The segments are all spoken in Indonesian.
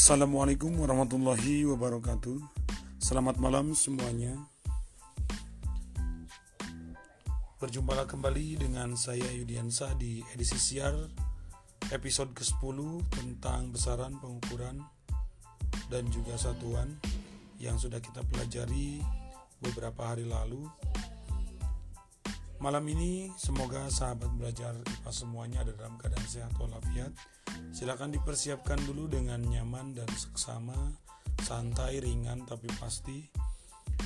Assalamualaikum warahmatullahi wabarakatuh. Selamat malam semuanya. Berjumpa kembali dengan saya Yudiansa di edisi siar episode ke-10 tentang besaran pengukuran dan juga satuan yang sudah kita pelajari beberapa hari lalu. Malam ini semoga sahabat belajar IPA semuanya ada dalam keadaan sehat walafiat Silakan dipersiapkan dulu dengan nyaman dan seksama, santai, ringan tapi pasti.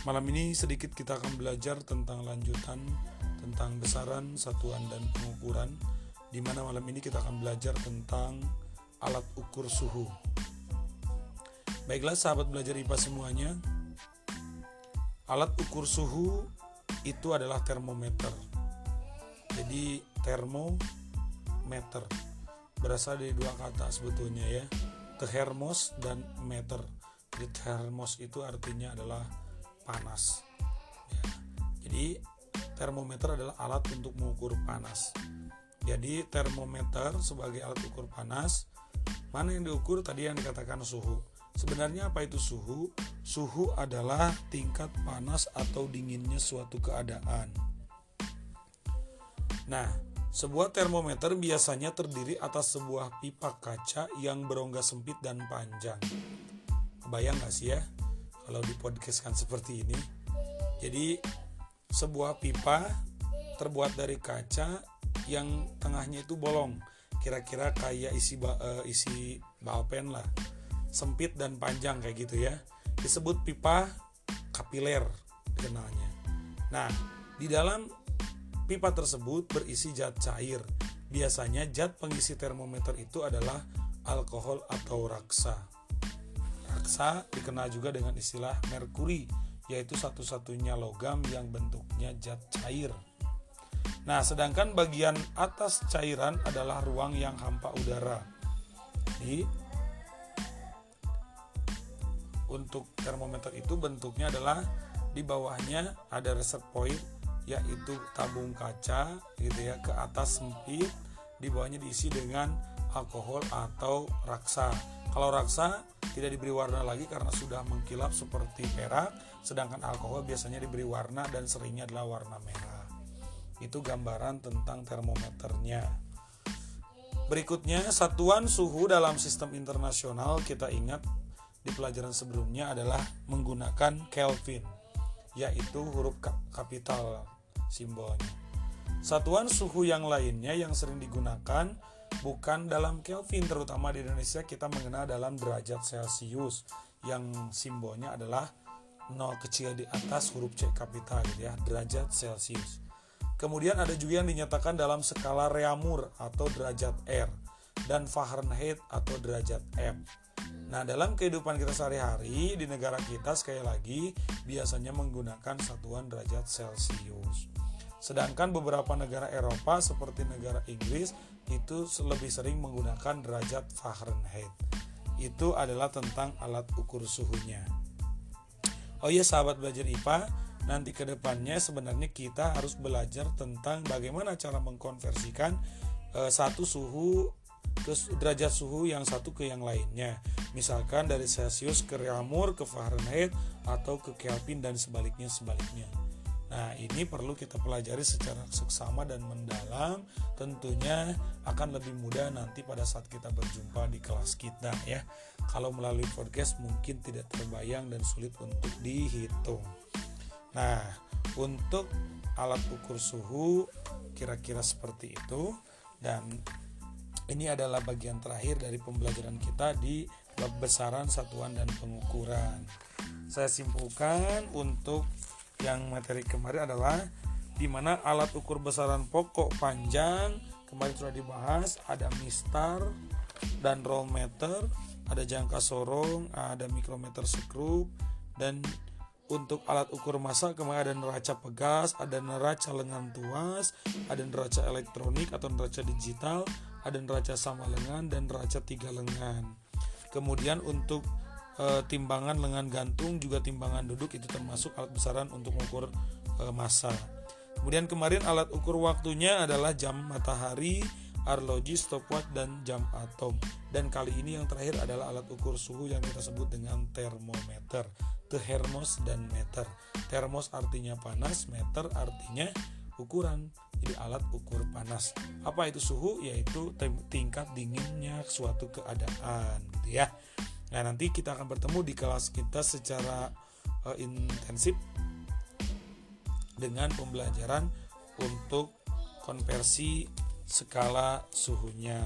Malam ini sedikit kita akan belajar tentang lanjutan tentang besaran, satuan dan pengukuran di mana malam ini kita akan belajar tentang alat ukur suhu. Baiklah sahabat belajar IPA semuanya. Alat ukur suhu itu adalah termometer. Jadi termometer. Berasal dari dua kata sebetulnya ya. Thermos dan meter. Jadi thermos itu artinya adalah panas. Ya. jadi termometer adalah alat untuk mengukur panas. Jadi termometer sebagai alat ukur panas mana yang diukur? Tadi yang dikatakan suhu sebenarnya apa itu suhu suhu adalah tingkat panas atau dinginnya suatu keadaan nah sebuah termometer biasanya terdiri atas sebuah pipa kaca yang berongga sempit dan panjang. Kebayang gak sih ya kalau di podcast kan seperti ini? Jadi sebuah pipa terbuat dari kaca yang tengahnya itu bolong, kira-kira kayak isi uh, isi balpen lah, sempit dan panjang kayak gitu ya. Disebut pipa kapiler kenalnya. Nah, di dalam Pipa tersebut berisi zat cair. Biasanya zat pengisi termometer itu adalah alkohol atau raksa. Raksa dikenal juga dengan istilah merkuri, yaitu satu-satunya logam yang bentuknya zat cair. Nah, sedangkan bagian atas cairan adalah ruang yang hampa udara. Di untuk termometer itu bentuknya adalah di bawahnya ada reservoir yaitu tabung kaca gitu ya ke atas sempit. Di bawahnya diisi dengan alkohol atau raksa. Kalau raksa tidak diberi warna lagi karena sudah mengkilap seperti perak sedangkan alkohol biasanya diberi warna dan seringnya adalah warna merah. Itu gambaran tentang termometernya. Berikutnya satuan suhu dalam sistem internasional. Kita ingat di pelajaran sebelumnya adalah menggunakan Kelvin yaitu huruf kapital simbolnya. Satuan suhu yang lainnya yang sering digunakan bukan dalam Kelvin, terutama di Indonesia kita mengenal dalam derajat Celcius yang simbolnya adalah 0 kecil di atas huruf C kapital gitu ya, derajat Celcius. Kemudian ada juga yang dinyatakan dalam skala Reaumur atau derajat R dan Fahrenheit atau derajat M. Nah, dalam kehidupan kita sehari-hari di negara kita sekali lagi biasanya menggunakan satuan derajat Celcius. Sedangkan beberapa negara Eropa seperti negara Inggris itu lebih sering menggunakan derajat Fahrenheit. Itu adalah tentang alat ukur suhunya. Oh iya sahabat belajar IPA, nanti ke depannya sebenarnya kita harus belajar tentang bagaimana cara mengkonversikan e, satu suhu ke derajat suhu yang satu ke yang lainnya. Misalkan dari Celcius ke Reaumur ke Fahrenheit atau ke Kelvin dan sebaliknya sebaliknya. Nah, ini perlu kita pelajari secara seksama dan mendalam. Tentunya akan lebih mudah nanti pada saat kita berjumpa di kelas kita ya. Kalau melalui podcast mungkin tidak terbayang dan sulit untuk dihitung. Nah, untuk alat ukur suhu kira-kira seperti itu dan ini adalah bagian terakhir dari pembelajaran kita di bab besaran satuan dan pengukuran. Saya simpulkan untuk yang materi kemarin adalah di mana alat ukur besaran pokok panjang kemarin sudah dibahas ada mistar dan roll meter ada jangka sorong ada mikrometer skrup dan untuk alat ukur massa kemarin ada neraca pegas ada neraca lengan tuas ada neraca elektronik atau neraca digital ada neraca sama lengan dan neraca tiga lengan kemudian untuk e, timbangan lengan gantung juga timbangan duduk itu termasuk alat besaran untuk mengukur e, massa. Kemudian kemarin alat ukur waktunya adalah jam matahari arloji, stopwatch, dan jam atom. Dan kali ini yang terakhir adalah alat ukur suhu yang kita sebut dengan termometer. Thermos dan meter. Termos artinya panas, meter artinya ukuran. Jadi alat ukur panas. Apa itu suhu? Yaitu tingkat dinginnya suatu keadaan, gitu ya. Nah, nanti kita akan bertemu di kelas kita secara uh, intensif dengan pembelajaran untuk konversi skala suhunya.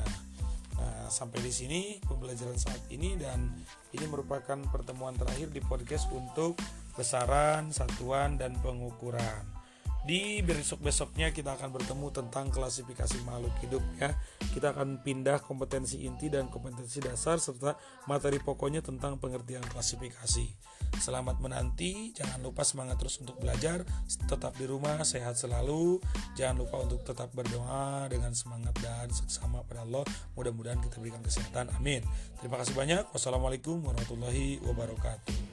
Nah, sampai di sini pembelajaran saat ini dan ini merupakan pertemuan terakhir di podcast untuk besaran, satuan dan pengukuran di besok-besoknya kita akan bertemu tentang klasifikasi makhluk hidup ya. Kita akan pindah kompetensi inti dan kompetensi dasar serta materi pokoknya tentang pengertian klasifikasi. Selamat menanti, jangan lupa semangat terus untuk belajar, tetap di rumah, sehat selalu. Jangan lupa untuk tetap berdoa dengan semangat dan seksama pada Allah. Mudah-mudahan kita berikan kesehatan. Amin. Terima kasih banyak. Wassalamualaikum warahmatullahi wabarakatuh.